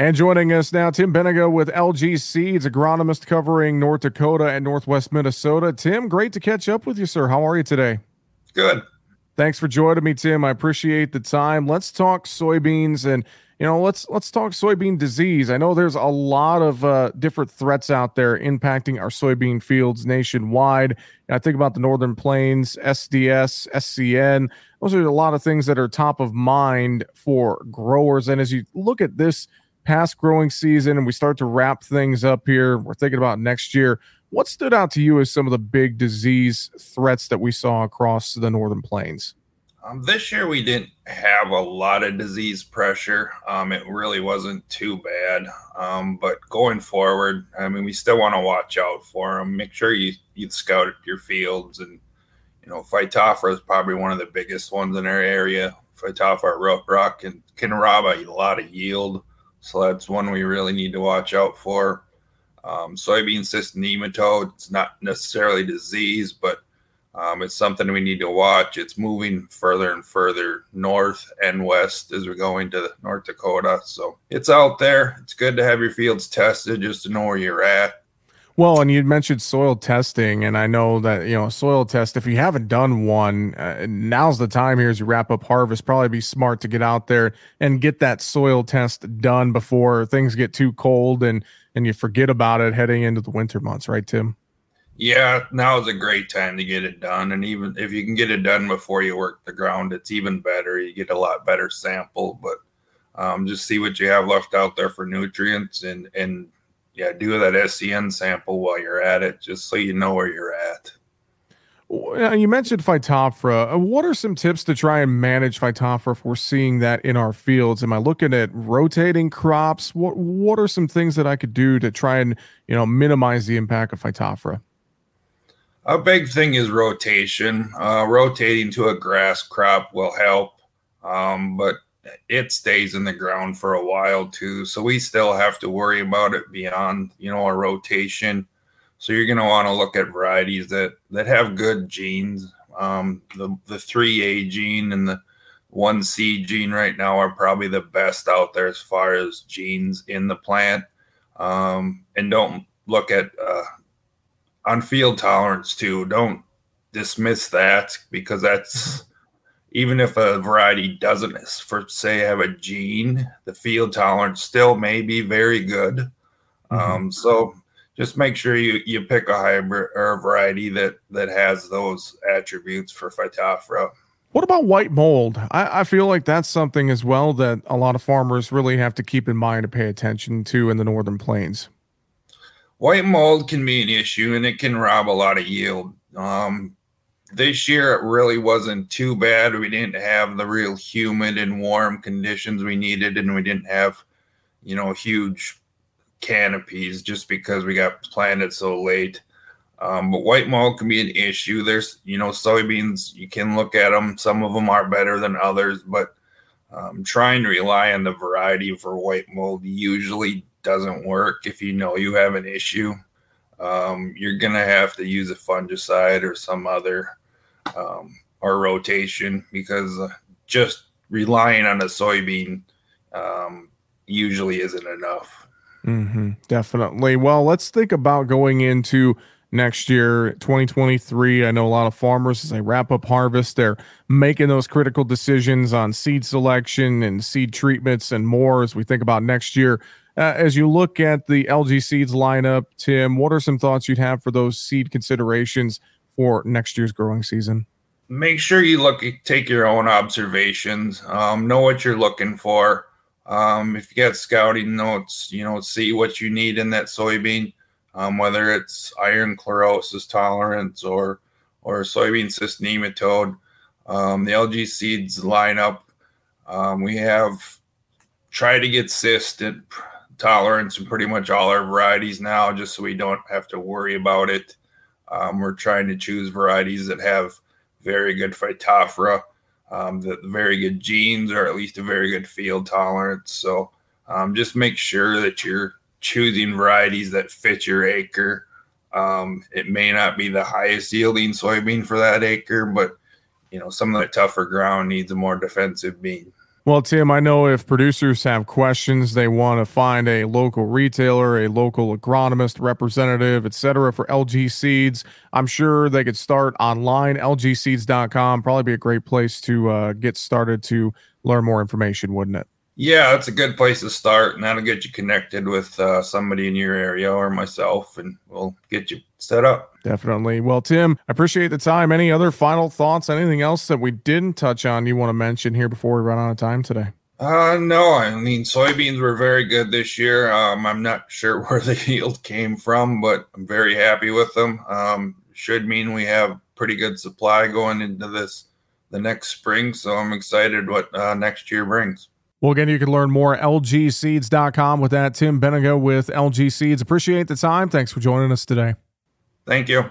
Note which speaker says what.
Speaker 1: And joining us now, Tim Beninga with LG Seeds, agronomist covering North Dakota and Northwest Minnesota. Tim, great to catch up with you, sir. How are you today?
Speaker 2: Good.
Speaker 1: Thanks for joining me, Tim. I appreciate the time. Let's talk soybeans and you know let's let's talk soybean disease. I know there's a lot of uh, different threats out there impacting our soybean fields nationwide. And I think about the Northern Plains, SDS, SCN. Those are a lot of things that are top of mind for growers. And as you look at this past growing season and we start to wrap things up here, we're thinking about next year. What stood out to you as some of the big disease threats that we saw across the northern plains?
Speaker 2: Um, this year we didn't have a lot of disease pressure. Um, it really wasn't too bad. Um, but going forward, I mean, we still want to watch out for them. Make sure you you scout your fields, and you know, Phytophthora is probably one of the biggest ones in our area. Phytophthora root rot can can rob a lot of yield. So that's one we really need to watch out for. Um, soybean cyst nematode, it's not necessarily disease, but um, it's something we need to watch. It's moving further and further north and west as we're going to North Dakota. So it's out there. It's good to have your fields tested just to know where you're at.
Speaker 1: Well, and you mentioned soil testing, and I know that you know soil test. If you haven't done one, uh, now's the time here as you wrap up harvest. Probably be smart to get out there and get that soil test done before things get too cold and and you forget about it heading into the winter months, right, Tim?
Speaker 2: Yeah, now is a great time to get it done, and even if you can get it done before you work the ground, it's even better. You get a lot better sample, but um, just see what you have left out there for nutrients and and yeah, do that SCN sample while you're at it, just so you know where you're at.
Speaker 1: You mentioned Phytophthora. Uh, what are some tips to try and manage Phytophthora if we're seeing that in our fields? Am I looking at rotating crops? What What are some things that I could do to try and you know minimize the impact of Phytophthora?
Speaker 2: A big thing is rotation. Uh, rotating to a grass crop will help, um, but it stays in the ground for a while too. So we still have to worry about it beyond, you know, a rotation. So you're going to want to look at varieties that that have good genes. Um, the the three A gene and the one C gene right now are probably the best out there as far as genes in the plant. Um, and don't look at uh, on field tolerance too. Don't dismiss that because that's even if a variety doesn't, for say, have a gene, the field tolerance still may be very good. Mm-hmm. Um, so just make sure you you pick a hybrid or a variety that that has those attributes for Phytophthora.
Speaker 1: What about white mold? I, I, feel like that's something as well that a lot of farmers really have to keep in mind to pay attention to in the northern plains.
Speaker 2: White mold can be an issue and it can rob a lot of yield. Um, this year it really wasn't too bad. We didn't have the real humid and warm conditions we needed, and we didn't have, you know, huge canopies just because we got planted so late. Um, but white mold can be an issue. There's, you know, soybeans, you can look at them. Some of them are better than others, but um, trying to rely on the variety for white mold usually doesn't work if you know you have an issue. Um, you're going to have to use a fungicide or some other um, or rotation because uh, just relying on a soybean um, usually isn't enough.
Speaker 1: Mm-hmm, definitely. Well, let's think about going into next year 2023 i know a lot of farmers as they wrap up harvest they're making those critical decisions on seed selection and seed treatments and more as we think about next year uh, as you look at the lg seeds lineup tim what are some thoughts you'd have for those seed considerations for next year's growing season?
Speaker 2: Make sure you look, take your own observations, um, know what you're looking for. Um, if you got scouting notes, you know, see what you need in that soybean, um, whether it's iron chlorosis tolerance or or soybean cyst nematode. Um, the LG seeds lineup, um, we have tried to get cyst tolerance in pretty much all our varieties now, just so we don't have to worry about it. Um, we're trying to choose varieties that have very good phytophthora, um, the, very good genes, or at least a very good field tolerance. So um, just make sure that you're choosing varieties that fit your acre. Um, it may not be the highest yielding soybean for that acre, but you know some of the tougher ground needs a more defensive bean.
Speaker 1: Well, Tim, I know if producers have questions, they want to find a local retailer, a local agronomist, representative, etc. for LG Seeds. I'm sure they could start online, lgseeds.com. Probably be a great place to uh, get started to learn more information, wouldn't it?
Speaker 2: Yeah, that's a good place to start, and that'll get you connected with uh, somebody in your area or myself, and we'll get you set up.
Speaker 1: Definitely. Well, Tim, I appreciate the time. Any other final thoughts? Anything else that we didn't touch on you want to mention here before we run out of time today?
Speaker 2: Uh, no, I mean, soybeans were very good this year. Um, I'm not sure where the yield came from, but I'm very happy with them. Um, should mean we have pretty good supply going into this the next spring. So I'm excited what uh, next year brings.
Speaker 1: Well, again, you can learn more at lgseeds.com with that. Tim Beninga with LG Seeds. Appreciate the time. Thanks for joining us today.
Speaker 2: Thank you.